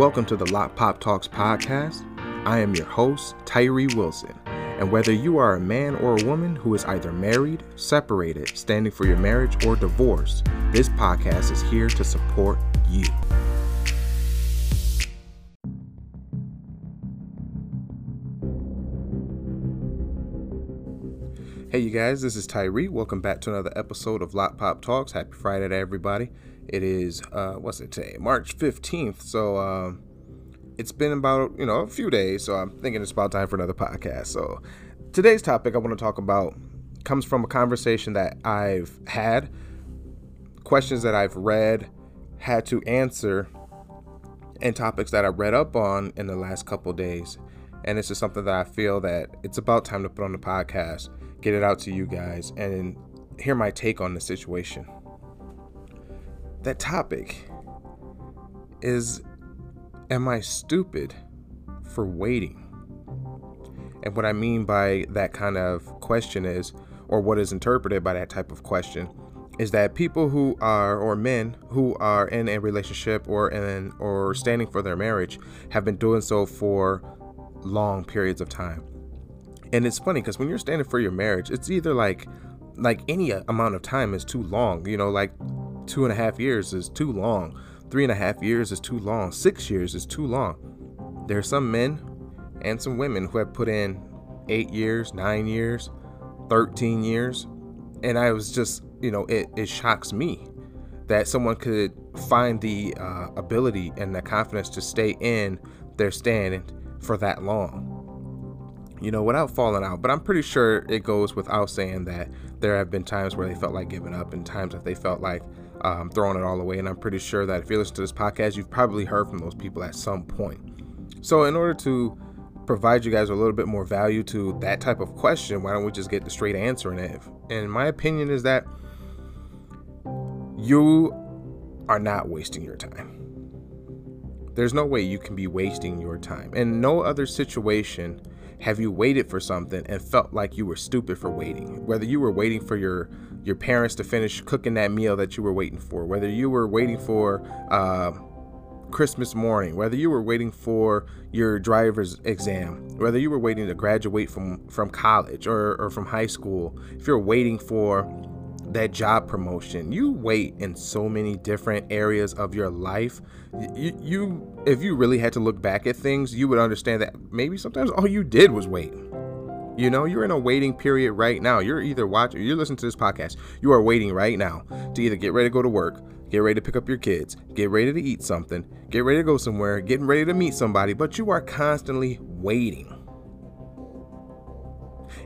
Welcome to the Lot Pop Talks podcast. I am your host, Tyree Wilson. And whether you are a man or a woman who is either married, separated, standing for your marriage, or divorced, this podcast is here to support you. Hey, you guys, this is Tyree. Welcome back to another episode of Lot Pop Talks. Happy Friday to everybody. It is, uh, what's it today? March 15th. So, um, it's been about, you know, a few days. So, I'm thinking it's about time for another podcast. So, today's topic I want to talk about comes from a conversation that I've had, questions that I've read, had to answer, and topics that I read up on in the last couple days. And this is something that I feel that it's about time to put on the podcast get it out to you guys and hear my take on the situation. That topic is Am I stupid for waiting? And what I mean by that kind of question is, or what is interpreted by that type of question, is that people who are, or men who are in a relationship or in, or standing for their marriage have been doing so for long periods of time and it's funny because when you're standing for your marriage, it's either like like any amount of time is too long. You know, like two and a half years is too long. Three and a half years is too long. Six years is too long. There are some men and some women who have put in eight years, nine years, 13 years. And I was just, you know, it, it shocks me that someone could find the uh, ability and the confidence to stay in their stand for that long you know, without falling out. But I'm pretty sure it goes without saying that there have been times where they felt like giving up and times that they felt like um, throwing it all away. And I'm pretty sure that if you listen to this podcast, you've probably heard from those people at some point. So, in order to provide you guys a little bit more value to that type of question, why don't we just get the straight answer in it? And my opinion is that you are not wasting your time. There's no way you can be wasting your time. In no other situation have you waited for something and felt like you were stupid for waiting? Whether you were waiting for your your parents to finish cooking that meal that you were waiting for, whether you were waiting for uh, Christmas morning, whether you were waiting for your driver's exam, whether you were waiting to graduate from from college or, or from high school, if you're waiting for that job promotion. You wait in so many different areas of your life. You, you, if you really had to look back at things, you would understand that maybe sometimes all you did was wait. You know, you're in a waiting period right now. You're either watching, you're listening to this podcast. You are waiting right now to either get ready to go to work, get ready to pick up your kids, get ready to eat something, get ready to go somewhere, getting ready to meet somebody, but you are constantly waiting.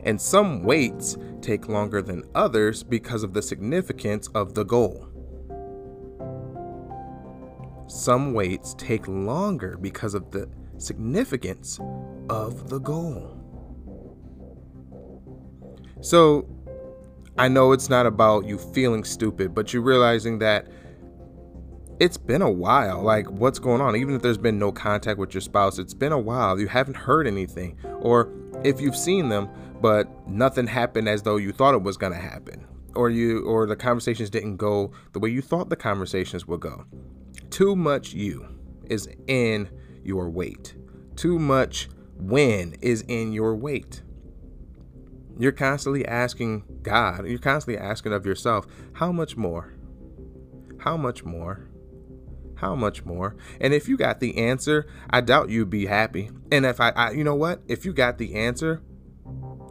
And some waits take longer than others because of the significance of the goal. Some waits take longer because of the significance of the goal. So, I know it's not about you feeling stupid, but you realizing that it's been a while. Like, what's going on? Even if there's been no contact with your spouse, it's been a while. You haven't heard anything. Or if you've seen them, but nothing happened as though you thought it was going to happen or you or the conversations didn't go the way you thought the conversations would go. Too much you is in your wait too much when is in your wait you're constantly asking god you're constantly asking of yourself how much more? How much more? How much more? And if you got the answer i doubt you'd be happy. And if I, I you know what? If you got the answer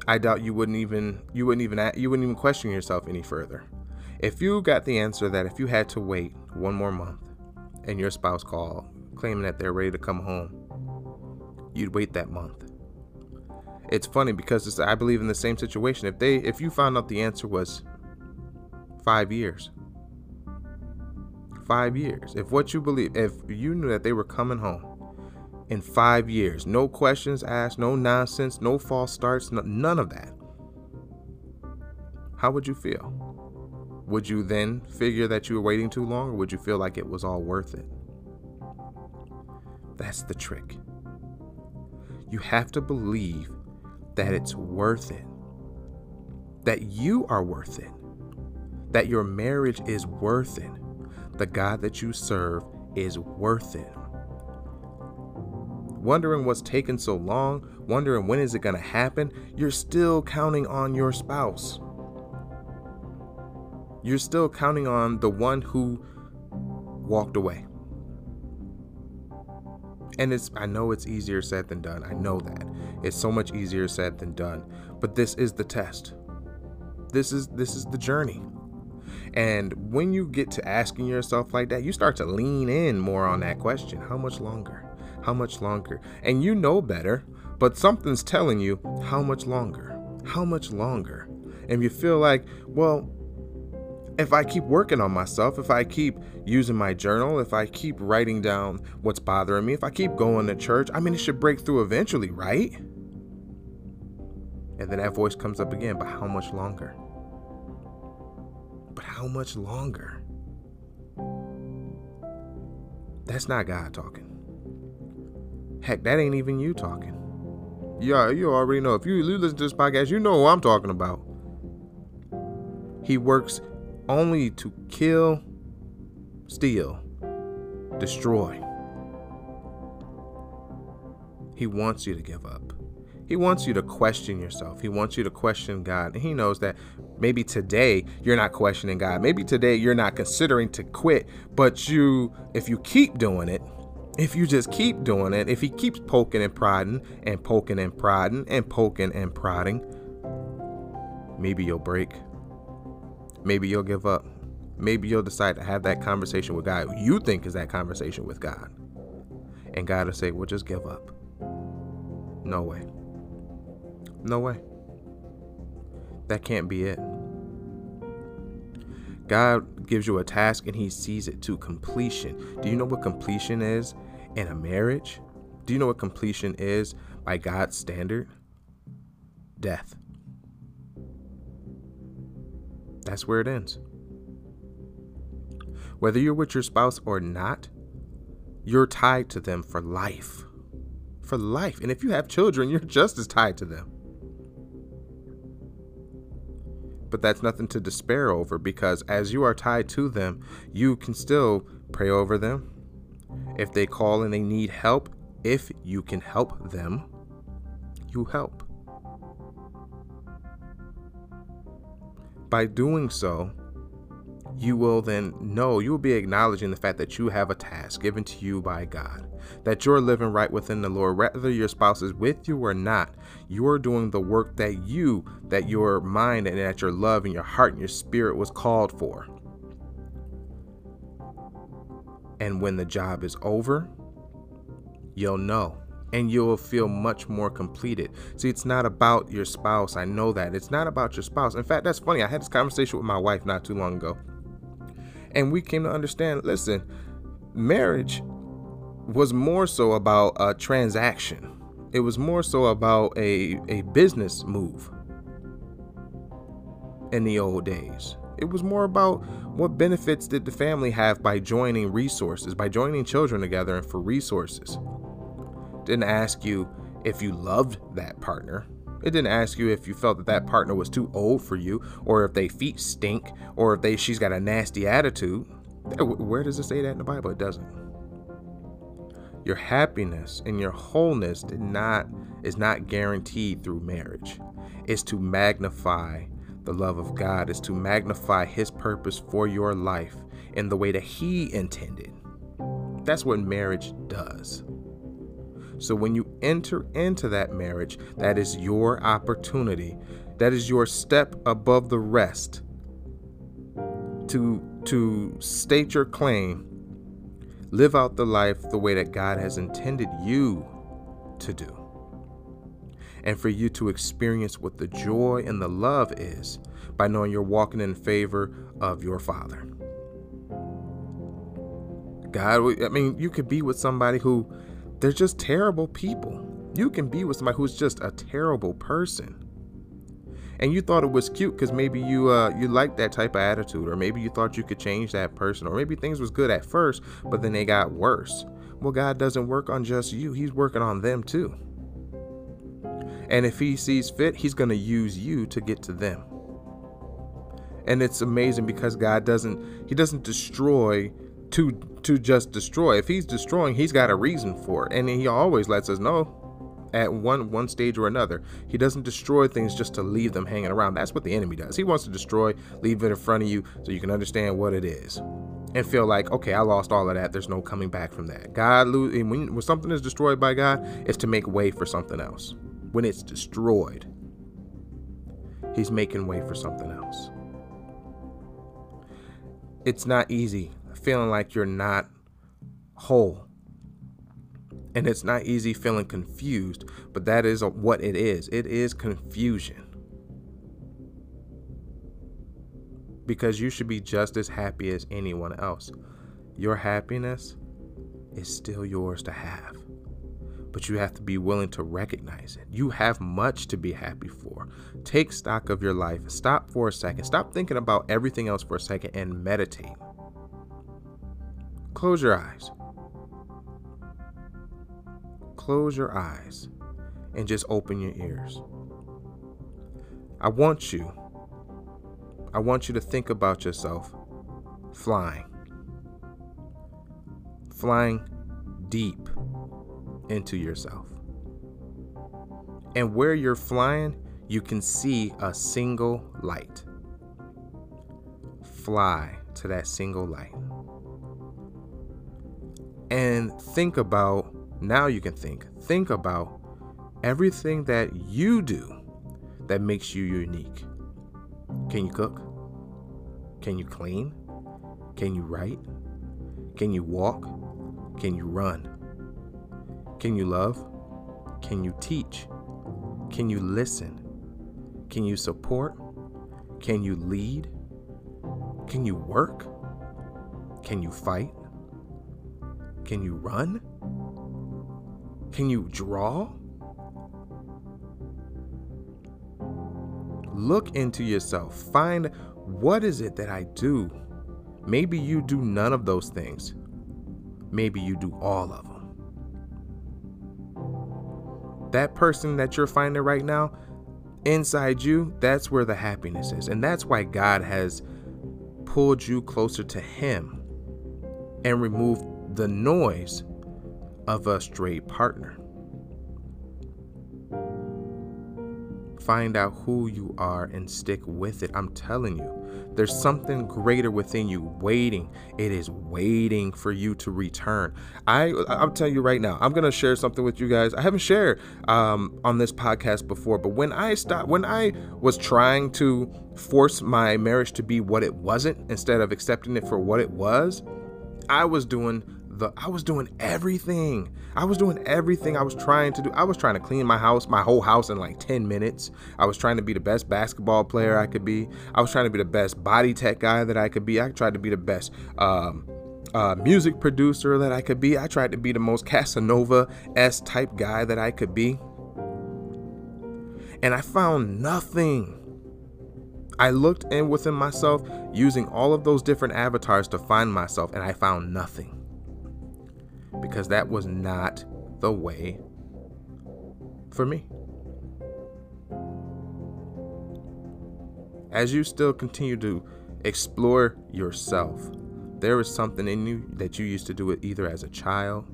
I doubt you wouldn't even you wouldn't even you wouldn't even question yourself any further. If you got the answer that if you had to wait one more month and your spouse called claiming that they're ready to come home, you'd wait that month. It's funny because it's, I believe in the same situation. If they if you found out the answer was 5 years. 5 years. If what you believe if you knew that they were coming home in five years. No questions asked, no nonsense, no false starts, none of that. How would you feel? Would you then figure that you were waiting too long, or would you feel like it was all worth it? That's the trick. You have to believe that it's worth it, that you are worth it, that your marriage is worth it, the God that you serve is worth it wondering what's taking so long, wondering when is it going to happen, you're still counting on your spouse. You're still counting on the one who walked away. And it's I know it's easier said than done. I know that. It's so much easier said than done. But this is the test. This is this is the journey. And when you get to asking yourself like that, you start to lean in more on that question. How much longer? How much longer? And you know better, but something's telling you how much longer? How much longer? And you feel like, well, if I keep working on myself, if I keep using my journal, if I keep writing down what's bothering me, if I keep going to church, I mean, it should break through eventually, right? And then that voice comes up again, but how much longer? But how much longer? That's not God talking. Heck, that ain't even you talking. Yeah, you already know. If you listen to this podcast, you know who I'm talking about. He works only to kill, steal, destroy. He wants you to give up. He wants you to question yourself. He wants you to question God. And He knows that maybe today you're not questioning God. Maybe today you're not considering to quit, but you, if you keep doing it, if you just keep doing it, if He keeps poking and prodding and poking and prodding and poking and prodding, maybe you'll break. Maybe you'll give up. Maybe you'll decide to have that conversation with God. You think is that conversation with God. And God will say, well, just give up. No way. No way. That can't be it. God gives you a task and he sees it to completion. Do you know what completion is in a marriage? Do you know what completion is by God's standard? Death. That's where it ends. Whether you're with your spouse or not, you're tied to them for life. For life. And if you have children, you're just as tied to them. But that's nothing to despair over because as you are tied to them, you can still pray over them. If they call and they need help, if you can help them, you help. By doing so, you will then know, you will be acknowledging the fact that you have a task given to you by God, that you're living right within the Lord, whether your spouse is with you or not. You are doing the work that you, that your mind and that your love and your heart and your spirit was called for. And when the job is over, you'll know and you'll feel much more completed. See, it's not about your spouse. I know that. It's not about your spouse. In fact, that's funny. I had this conversation with my wife not too long ago. And we came to understand listen, marriage was more so about a transaction, it was more so about a, a business move in the old days. It was more about what benefits did the family have by joining resources, by joining children together and for resources didn't ask you if you loved that partner. It didn't ask you if you felt that that partner was too old for you, or if they feet stink, or if they she's got a nasty attitude. Where does it say that in the Bible? It doesn't. Your happiness and your wholeness did not is not guaranteed through marriage. It's to magnify the love of God, is to magnify his purpose for your life in the way that he intended. That's what marriage does. So when you enter into that marriage, that is your opportunity. That is your step above the rest to to state your claim, live out the life the way that God has intended you to do. And for you to experience what the joy and the love is by knowing you're walking in favor of your Father. God, I mean, you could be with somebody who they're just terrible people. You can be with somebody who's just a terrible person. And you thought it was cute because maybe you uh, you liked that type of attitude, or maybe you thought you could change that person, or maybe things was good at first, but then they got worse. Well, God doesn't work on just you; He's working on them too. And if He sees fit, He's going to use you to get to them. And it's amazing because God doesn't He doesn't destroy to to just destroy. If he's destroying, he's got a reason for it, and he always lets us know at one one stage or another. He doesn't destroy things just to leave them hanging around. That's what the enemy does. He wants to destroy, leave it in front of you so you can understand what it is. And feel like, okay, I lost all of that. There's no coming back from that. God, when, when something is destroyed by God, it's to make way for something else. When it's destroyed, He's making way for something else. It's not easy feeling like you're not whole and it's not easy feeling confused, but that is what it is. It is confusion. Because you should be just as happy as anyone else. Your happiness is still yours to have. But you have to be willing to recognize it. You have much to be happy for. Take stock of your life. Stop for a second. Stop thinking about everything else for a second and meditate. Close your eyes close your eyes and just open your ears. I want you, I want you to think about yourself flying, flying deep into yourself. And where you're flying, you can see a single light. Fly to that single light. And think about now you can think. Think about everything that you do that makes you unique. Can you cook? Can you clean? Can you write? Can you walk? Can you run? Can you love? Can you teach? Can you listen? Can you support? Can you lead? Can you work? Can you fight? Can you run? Can you draw? Look into yourself. Find what is it that I do? Maybe you do none of those things. Maybe you do all of them. That person that you're finding right now, inside you, that's where the happiness is. And that's why God has pulled you closer to Him and removed the noise of a straight partner. Find out who you are and stick with it. I'm telling you, there's something greater within you waiting. It is waiting for you to return. I I'll tell you right now. I'm gonna share something with you guys. I haven't shared um, on this podcast before, but when I stopped, when I was trying to force my marriage to be what it wasn't instead of accepting it for what it was, I was doing the I was doing everything. I was doing everything I was trying to do. I was trying to clean my house, my whole house in like 10 minutes. I was trying to be the best basketball player I could be. I was trying to be the best body tech guy that I could be. I tried to be the best um, uh, music producer that I could be. I tried to be the most Casanova S type guy that I could be. And I found nothing. I looked in within myself using all of those different avatars to find myself, and I found nothing because that was not the way for me. As you still continue to explore yourself, there is something in you that you used to do it either as a child,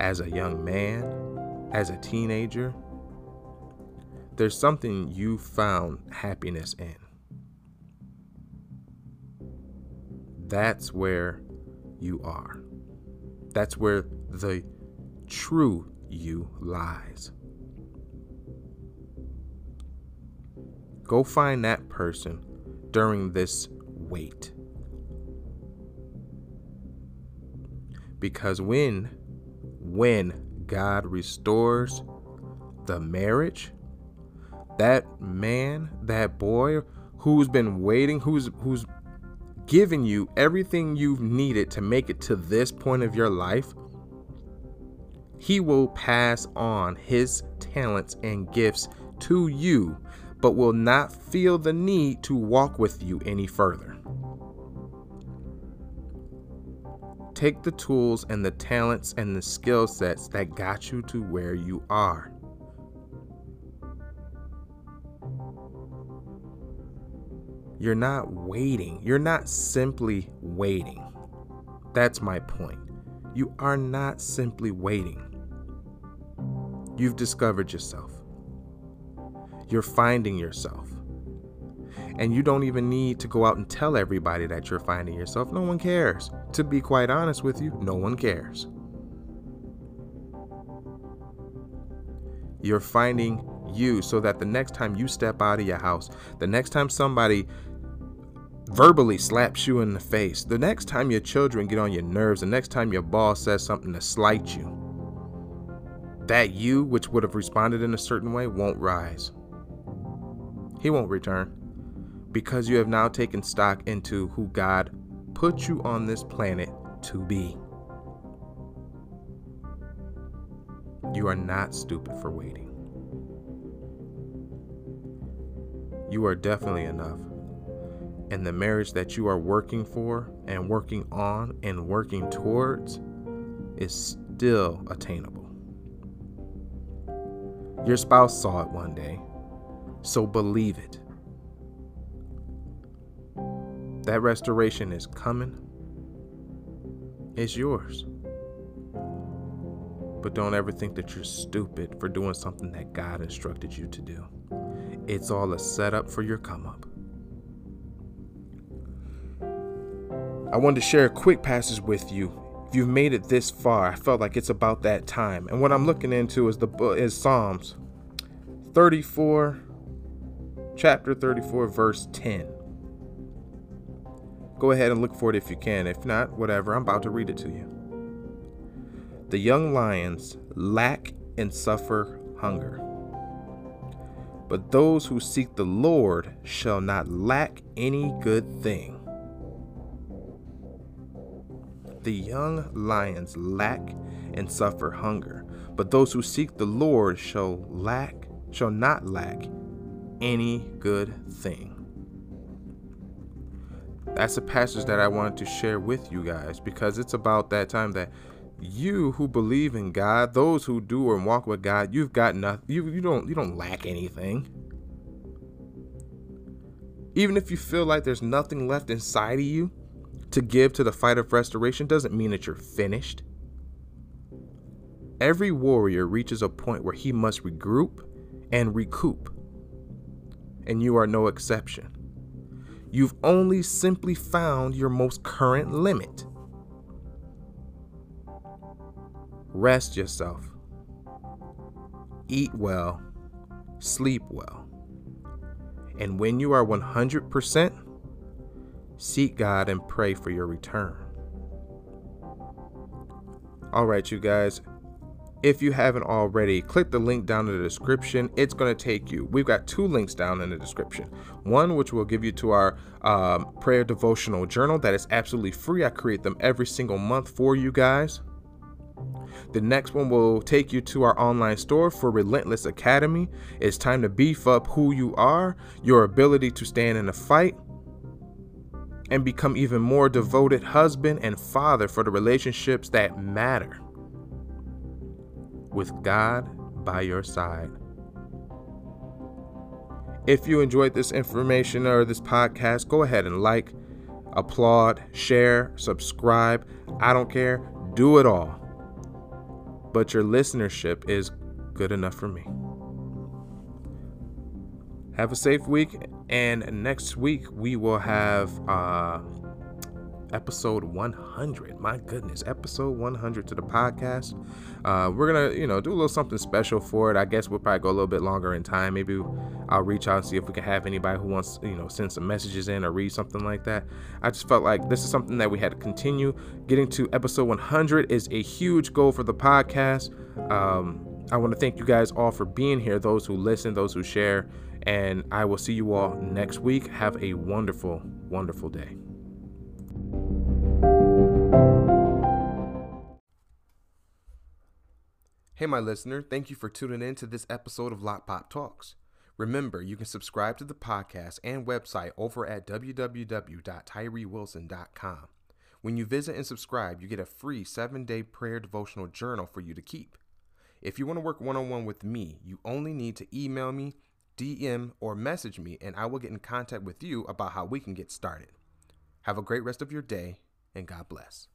as a young man, as a teenager. There's something you found happiness in. That's where you are. That's where the true you lies. Go find that person during this wait. Because when when God restores the marriage, that man, that boy who's been waiting, who's who's given you everything you've needed to make it to this point of your life, he will pass on his talents and gifts to you, but will not feel the need to walk with you any further. Take the tools and the talents and the skill sets that got you to where you are. You're not waiting. You're not simply waiting. That's my point. You are not simply waiting. You've discovered yourself. You're finding yourself. And you don't even need to go out and tell everybody that you're finding yourself. No one cares. To be quite honest with you, no one cares. You're finding you so that the next time you step out of your house, the next time somebody verbally slaps you in the face, the next time your children get on your nerves, the next time your boss says something to slight you, that you, which would have responded in a certain way, won't rise. He won't return because you have now taken stock into who God put you on this planet to be. You are not stupid for waiting. You are definitely enough. And the marriage that you are working for and working on and working towards is still attainable. Your spouse saw it one day, so believe it. That restoration is coming. It's yours. But don't ever think that you're stupid for doing something that God instructed you to do. It's all a setup for your come up. I wanted to share a quick passage with you. If you've made it this far, I felt like it's about that time. And what I'm looking into is the book, is Psalms 34 chapter 34 verse 10. Go ahead and look for it if you can. If not, whatever, I'm about to read it to you. The young lions lack and suffer hunger. But those who seek the Lord shall not lack any good thing. The young lions lack and suffer hunger, but those who seek the Lord shall lack shall not lack any good thing. That's a passage that I wanted to share with you guys because it's about that time that you who believe in God, those who do and walk with God, you've got nothing. You you don't you don't lack anything. Even if you feel like there's nothing left inside of you to give to the fight of restoration, doesn't mean that you're finished. Every warrior reaches a point where he must regroup and recoup, and you are no exception. You've only simply found your most current limit. Rest yourself. Eat well. Sleep well. And when you are 100%, seek God and pray for your return. All right, you guys. If you haven't already, click the link down in the description. It's going to take you. We've got two links down in the description. One, which will give you to our um, prayer devotional journal that is absolutely free. I create them every single month for you guys. The next one will take you to our online store for Relentless Academy. It's time to beef up who you are, your ability to stand in the fight, and become even more devoted husband and father for the relationships that matter. With God by your side. If you enjoyed this information or this podcast, go ahead and like, applaud, share, subscribe. I don't care. Do it all but your listenership is good enough for me. Have a safe week, and next week we will have uh, episode 100. My goodness, episode 100 to the podcast. Uh, we're gonna, you know, do a little something special for it. I guess we'll probably go a little bit longer in time. Maybe I'll reach out and see if we can have anybody who wants, you know, send some messages in or read something like that. I just felt like this is something that we had to continue. Getting to episode 100 is a huge goal for the podcast. Um, I want to thank you guys all for being here, those who listen, those who share, and I will see you all next week. Have a wonderful, wonderful day. Hey, my listener, thank you for tuning in to this episode of Lot Pop Talks. Remember, you can subscribe to the podcast and website over at www.tyreewilson.com. When you visit and subscribe, you get a free seven day prayer devotional journal for you to keep. If you want to work one on one with me, you only need to email me, DM, or message me, and I will get in contact with you about how we can get started. Have a great rest of your day, and God bless.